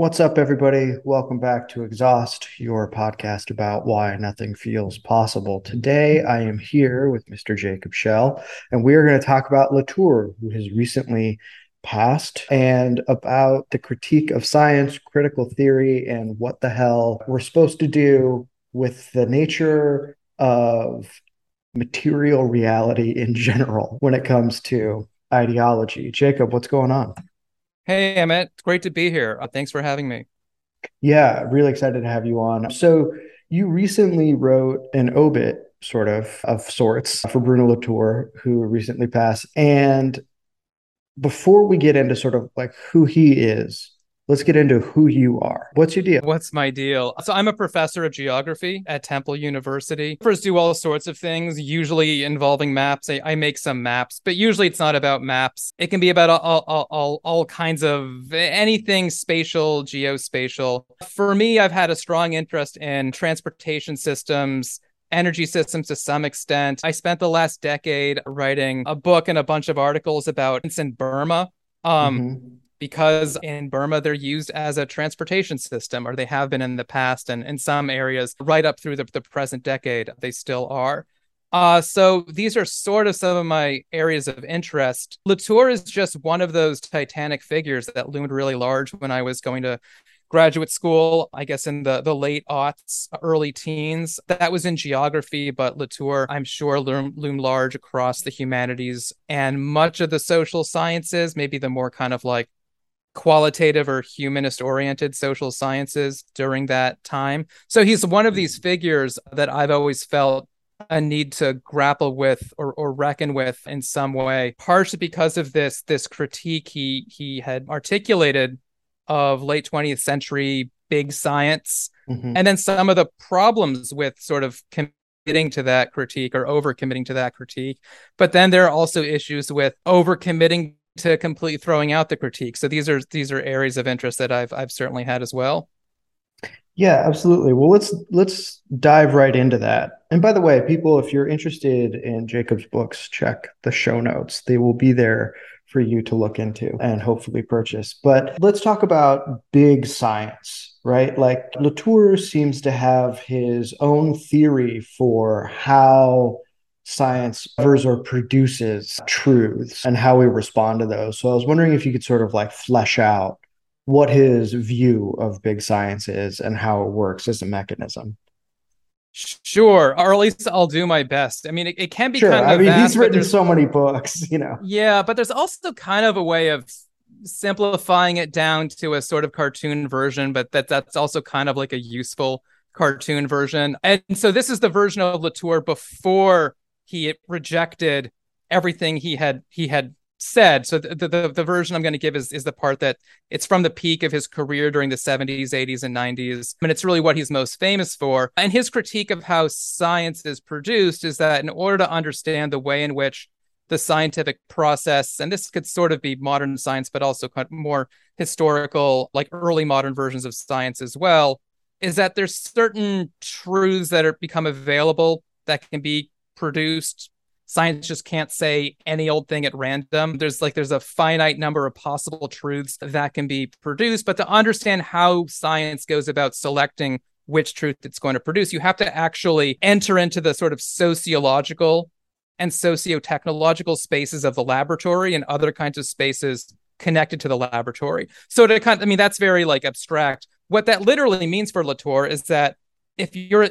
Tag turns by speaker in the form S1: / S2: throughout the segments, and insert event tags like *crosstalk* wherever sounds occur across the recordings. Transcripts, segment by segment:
S1: What's up, everybody? Welcome back to Exhaust, your podcast about why nothing feels possible. Today, I am here with Mr. Jacob Shell, and we are going to talk about Latour, who has recently passed, and about the critique of science, critical theory, and what the hell we're supposed to do with the nature of material reality in general when it comes to ideology. Jacob, what's going on?
S2: Hey, Emmett. It's great to be here. Uh, thanks for having me.
S1: Yeah, really excited to have you on. So, you recently wrote an obit, sort of, of sorts, for Bruno Latour, who recently passed. And before we get into sort of like who he is, let's get into who you are. What's your deal?
S2: What's my deal? So I'm a professor of geography at Temple University. First, do all sorts of things, usually involving maps. I, I, make some maps, but usually it's not about maps. It can be about all, all, all, all kinds of anything spatial, geospatial. For me, I've had a strong interest in transportation systems energy systems to some extent. I spent the last decade writing a book and a bunch of articles about in Burma. Um, mm-hmm because in Burma they're used as a transportation system, or they have been in the past, and in some areas, right up through the, the present decade, they still are. Uh, so these are sort of some of my areas of interest. Latour is just one of those titanic figures that loomed really large when I was going to graduate school, I guess in the, the late aughts, early teens. That was in geography, but Latour, I'm sure, loomed, loomed large across the humanities and much of the social sciences, maybe the more kind of like qualitative or humanist oriented social sciences during that time. So he's one of these figures that I've always felt a need to grapple with or, or reckon with in some way, partially because of this this critique he he had articulated of late 20th century big science mm-hmm. and then some of the problems with sort of committing to that critique or over committing to that critique but then there are also issues with over committing to completely throwing out the critique. So these are these are areas of interest that I've I've certainly had as well.
S1: Yeah, absolutely. Well, let's let's dive right into that. And by the way, people, if you're interested in Jacob's books, check the show notes. They will be there for you to look into and hopefully purchase. But let's talk about big science, right? Like Latour seems to have his own theory for how science covers or produces truths and how we respond to those. So I was wondering if you could sort of like flesh out what his view of big science is and how it works as a mechanism.
S2: Sure, or at least I'll do my best. I mean, it, it can be
S1: sure.
S2: kind
S1: of. I mean, vast, he's written so many books, you know.
S2: Yeah, but there's also kind of a way of simplifying it down to a sort of cartoon version, but that that's also kind of like a useful cartoon version. And so this is the version of Latour before he rejected everything he had he had said. So the, the, the version I'm going to give is is the part that it's from the peak of his career during the 70s, 80s, and 90s. And it's really what he's most famous for. And his critique of how science is produced is that in order to understand the way in which the scientific process, and this could sort of be modern science, but also more historical, like early modern versions of science as well, is that there's certain truths that are become available that can be produced science just can't say any old thing at random. There's like there's a finite number of possible truths that can be produced but to understand how science goes about selecting which truth it's going to produce you have to actually enter into the sort of sociological and socio-technological spaces of the laboratory and other kinds of spaces connected to the laboratory. So to kind of, i mean that's very like abstract. What that literally means for latour is that if you're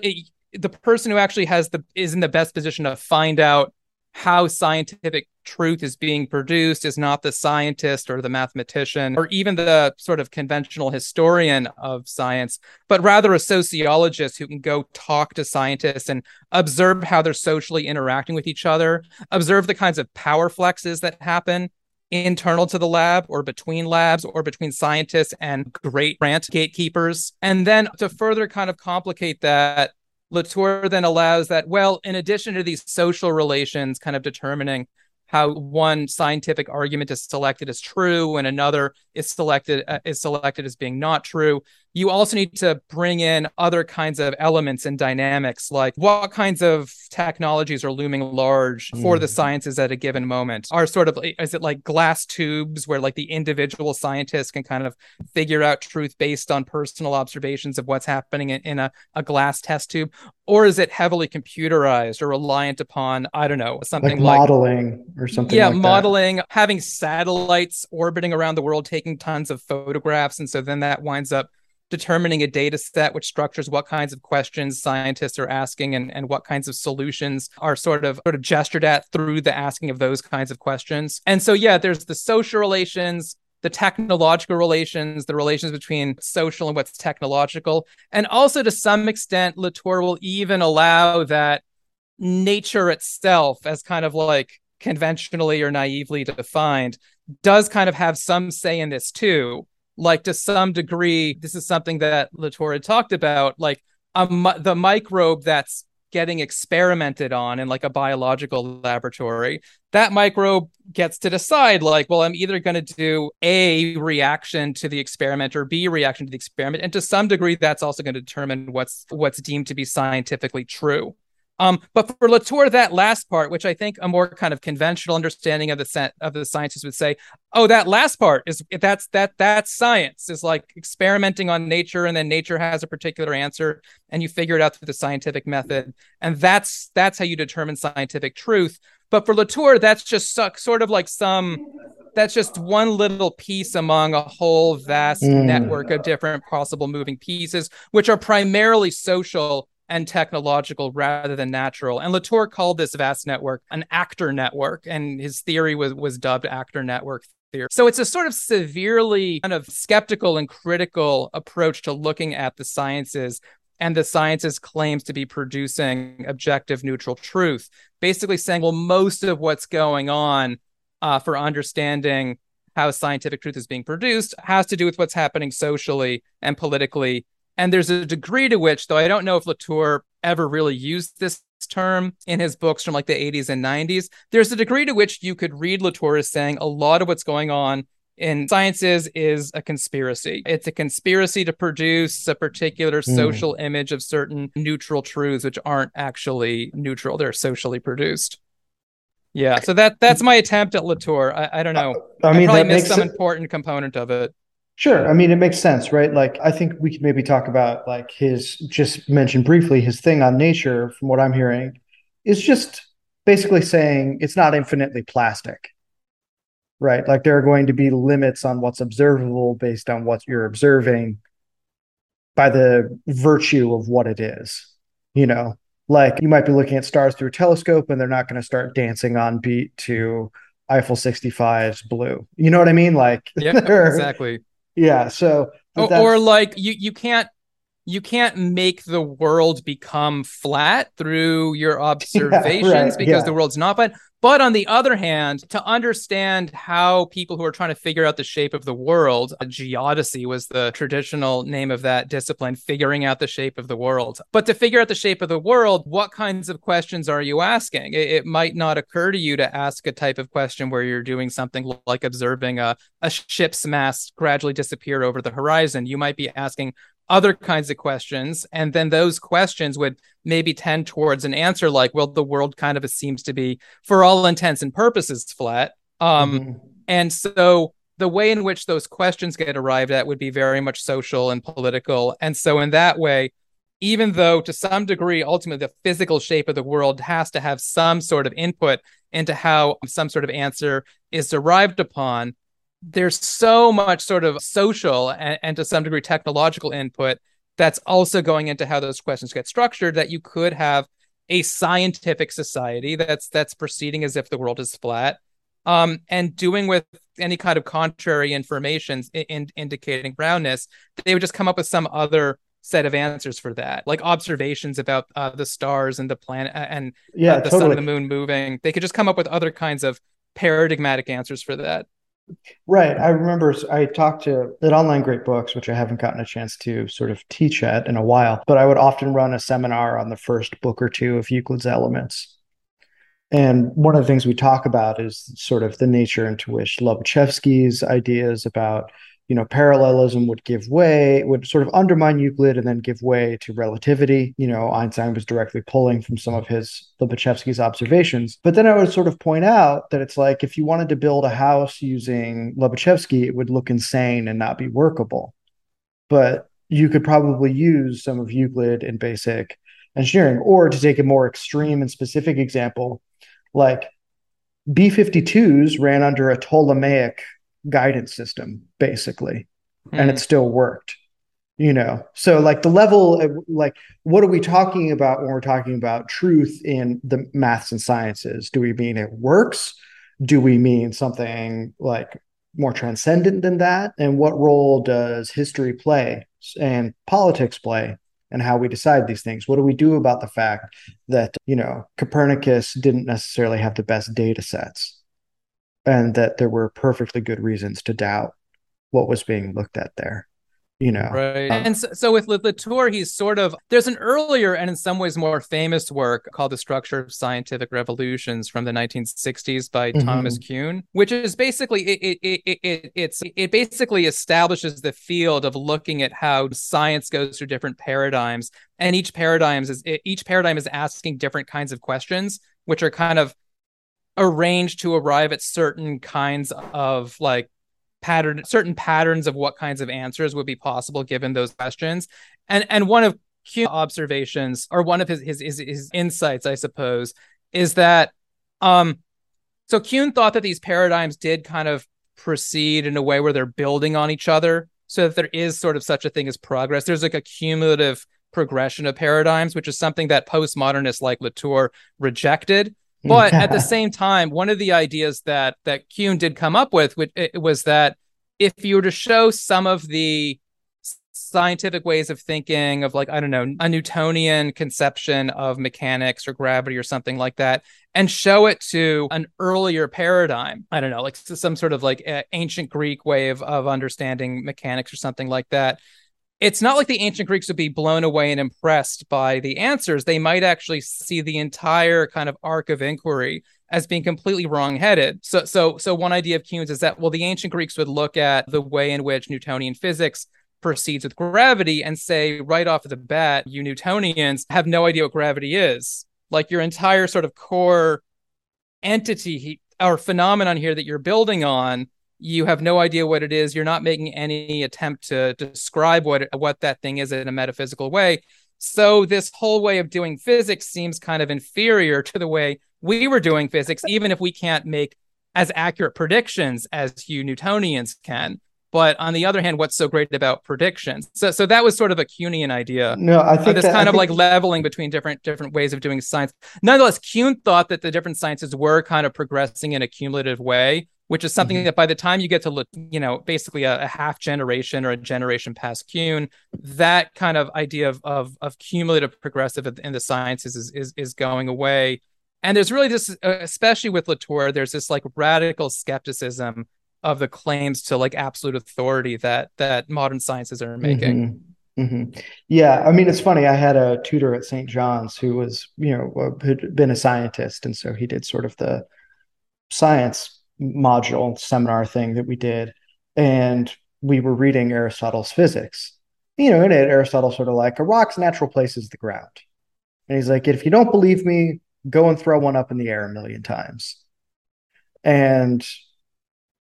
S2: the person who actually has the is in the best position to find out how scientific truth is being produced is not the scientist or the mathematician or even the sort of conventional historian of science, but rather a sociologist who can go talk to scientists and observe how they're socially interacting with each other, observe the kinds of power flexes that happen internal to the lab or between labs or between scientists and great grant gatekeepers. And then to further kind of complicate that, Latour then allows that, well, in addition to these social relations kind of determining how one scientific argument is selected as true and another is selected uh, is selected as being not true you also need to bring in other kinds of elements and dynamics, like what kinds of technologies are looming large for mm. the sciences at a given moment? Are sort of, is it like glass tubes where like the individual scientist can kind of figure out truth based on personal observations of what's happening in, in a, a glass test tube? Or is it heavily computerized or reliant upon, I don't know, something
S1: like modeling or something
S2: yeah,
S1: like
S2: modeling, that. having satellites orbiting around the world taking tons of photographs. And so then that winds up determining a data set which structures what kinds of questions scientists are asking and, and what kinds of solutions are sort of sort of gestured at through the asking of those kinds of questions. And so yeah, there's the social relations, the technological relations, the relations between social and what's technological. And also to some extent, Latour will even allow that nature itself as kind of like conventionally or naively defined does kind of have some say in this too like to some degree, this is something that Latour talked about, like a, the microbe that's getting experimented on in like a biological laboratory that microbe gets to decide like well i'm either going to do a reaction to the experiment or b reaction to the experiment and to some degree that's also going to determine what's what's deemed to be scientifically true um, but for Latour, that last part, which I think a more kind of conventional understanding of the set of the scientists would say, oh, that last part is that's that that's science is like experimenting on nature, and then nature has a particular answer, and you figure it out through the scientific method, and that's that's how you determine scientific truth. But for Latour, that's just sort of like some that's just one little piece among a whole vast mm. network of different possible moving pieces, which are primarily social and technological rather than natural. And Latour called this vast network an actor network, and his theory was, was dubbed actor network theory. So it's a sort of severely kind of skeptical and critical approach to looking at the sciences and the sciences claims to be producing objective neutral truth basically saying well most of what's going on uh, for understanding how scientific truth is being produced has to do with what's happening socially and politically and there's a degree to which, though I don't know if Latour ever really used this term in his books from like the 80s and 90s, there's a degree to which you could read Latour as saying a lot of what's going on in sciences is a conspiracy. It's a conspiracy to produce a particular mm. social image of certain neutral truths, which aren't actually neutral. They're socially produced. Yeah, so that that's my attempt at Latour. I, I don't know. Uh, I mean, I probably missed some important component of it.
S1: Sure. I mean, it makes sense, right? Like, I think we could maybe talk about like his just mentioned briefly his thing on nature, from what I'm hearing, is just basically saying it's not infinitely plastic, right? Like, there are going to be limits on what's observable based on what you're observing by the virtue of what it is, you know? Like, you might be looking at stars through a telescope and they're not going to start dancing on beat to Eiffel 65's blue. You know what I mean? Like,
S2: yeah, *laughs* exactly
S1: yeah. So,
S2: or, or like you you can't you can't make the world become flat through your *laughs* observations yeah, right, because yeah. the world's not but but on the other hand to understand how people who are trying to figure out the shape of the world geodesy was the traditional name of that discipline figuring out the shape of the world. But to figure out the shape of the world what kinds of questions are you asking? It, it might not occur to you to ask a type of question where you're doing something like observing a, a ship's mass gradually disappear over the horizon. You might be asking other kinds of questions and then those questions would maybe tend towards an answer like well the world kind of seems to be for all intents and purposes flat um, mm-hmm. and so the way in which those questions get arrived at would be very much social and political and so in that way even though to some degree ultimately the physical shape of the world has to have some sort of input into how some sort of answer is derived upon there's so much sort of social and, and to some degree technological input that's also going into how those questions get structured that you could have a scientific society that's that's proceeding as if the world is flat um, and doing with any kind of contrary information in, in, indicating roundness they would just come up with some other set of answers for that like observations about uh, the stars and the planet and yeah, uh, the totally. sun and the moon moving they could just come up with other kinds of paradigmatic answers for that
S1: Right. I remember I talked to at Online Great Books, which I haven't gotten a chance to sort of teach at in a while, but I would often run a seminar on the first book or two of Euclid's Elements. And one of the things we talk about is sort of the nature into which Lobachevsky's ideas about you know, parallelism would give way, would sort of undermine Euclid and then give way to relativity. You know, Einstein was directly pulling from some of his Lobachevsky's observations. But then I would sort of point out that it's like if you wanted to build a house using Lobachevsky, it would look insane and not be workable. But you could probably use some of Euclid in basic engineering, or to take a more extreme and specific example, like B 52s ran under a Ptolemaic guidance system basically. Mm. and it hmm. still worked you know? So like the level of, like what are we talking about when we're talking about truth in the maths and sciences? Do we mean it works? Do we mean something like more transcendent than that? And what role does history play and politics play and how we decide these things? What do we do about the fact that you know copernicus didn't necessarily have the best data sets and that there were perfectly good reasons to doubt what was being looked at there you know
S2: right um, and so, so with latour he's sort of there's an earlier and in some ways more famous work called the structure of scientific revolutions from the 1960s by mm-hmm. thomas kuhn which is basically it, it, it, it it's it basically establishes the field of looking at how science goes through different paradigms and each paradigms is each paradigm is asking different kinds of questions which are kind of arranged to arrive at certain kinds of like pattern certain patterns of what kinds of answers would be possible given those questions. And and one of Kuhn's observations or one of his, his his his, insights i suppose is that um so Kuhn thought that these paradigms did kind of proceed in a way where they're building on each other so that there is sort of such a thing as progress. There's like a cumulative progression of paradigms which is something that postmodernists like latour rejected Mm. but at the *laughs* same time, one of the ideas that that Kuhn did come up with which, was that if you were to show some of the scientific ways of thinking of like i don't know a newtonian conception of mechanics or gravity or something like that and show it to an earlier paradigm i don't know like some sort of like ancient greek way of, of understanding mechanics or something like that it's not like the ancient Greeks would be blown away and impressed by the answers. They might actually see the entire kind of arc of inquiry as being completely wrong-headed. So, so, so one idea of Kuhn's is that well, the ancient Greeks would look at the way in which Newtonian physics proceeds with gravity and say right off the bat, you Newtonians have no idea what gravity is. Like your entire sort of core entity or phenomenon here that you're building on you have no idea what it is. You're not making any attempt to describe what what that thing is in a metaphysical way. So this whole way of doing physics seems kind of inferior to the way we were doing physics even if we can't make as accurate predictions as you newtonians can. But on the other hand what's so great about predictions? So so that was sort of a kuhnian idea.
S1: No i think
S2: this
S1: that,
S2: kind
S1: I
S2: of
S1: think...
S2: like leveling between different different ways of doing science. Nonetheless kuhn thought that the different sciences were kind of progressing in a cumulative way which is something mm-hmm. that by the time you get to look, you know, basically a, a, half generation or a generation past Kuhn, that kind of idea of of, of cumulative progressive in the sciences is, is is going away. And there's really this, uh, especially with Latour, there's this like radical skepticism of the claims to like absolute authority that that modern sciences are making.
S1: Mm-hmm. Mm-hmm. Yeah, I mean, it's funny. I had a tutor at St. John's who was, you know, had been a scientist, and so he did sort of the science module seminar thing that we did, and we were reading Aristotle's physics. You know, in it, Aristotle sort of like a rock's natural place is the ground. And he's like, if you don't believe me, go and throw one up in the air a million times. And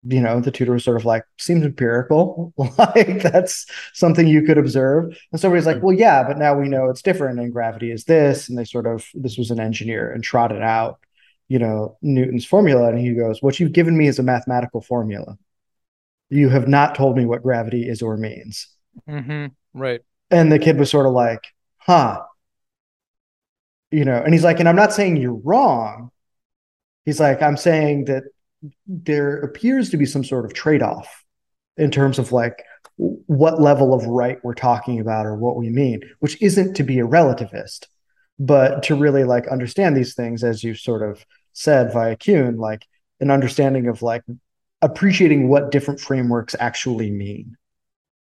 S1: you know, the tutor was sort of like, seems empirical. *laughs* like that's something you could observe. And so he's like, well, yeah, but now we know it's different and gravity is this. And they sort of, this was an engineer and trotted out you know Newton's formula, and he goes, "What you've given me is a mathematical formula. You have not told me what gravity is or means."
S2: Mm-hmm. Right.
S1: And the kid was sort of like, "Huh." You know, and he's like, "And I'm not saying you're wrong." He's like, "I'm saying that there appears to be some sort of trade-off in terms of like what level of right we're talking about or what we mean, which isn't to be a relativist." But to really like understand these things as you sort of said via Kuhn, like an understanding of like appreciating what different frameworks actually mean